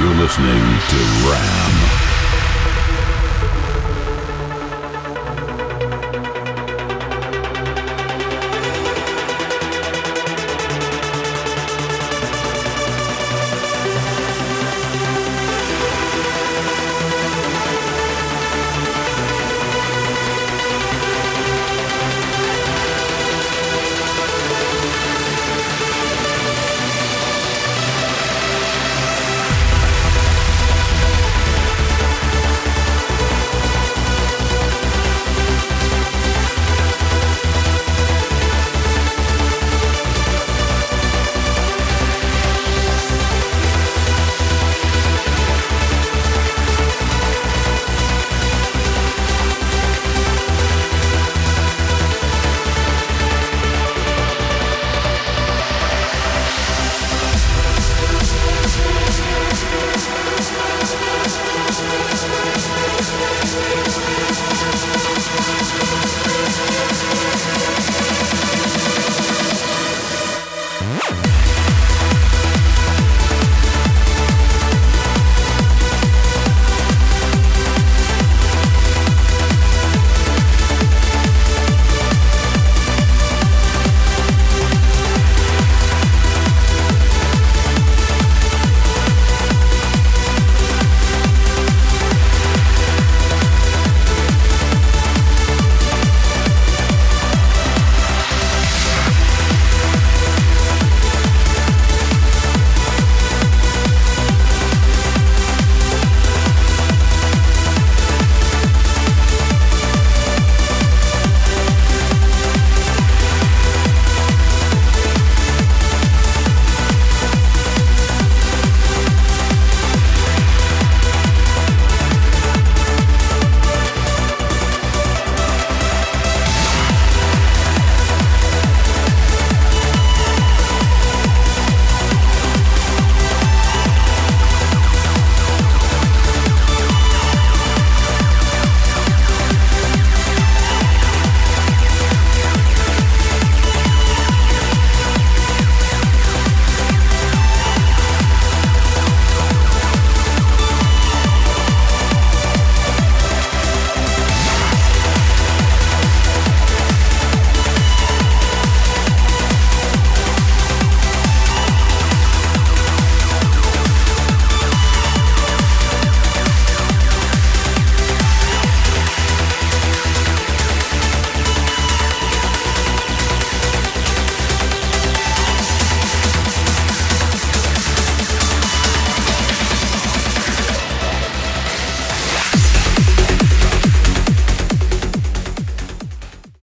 You're listening to Ram.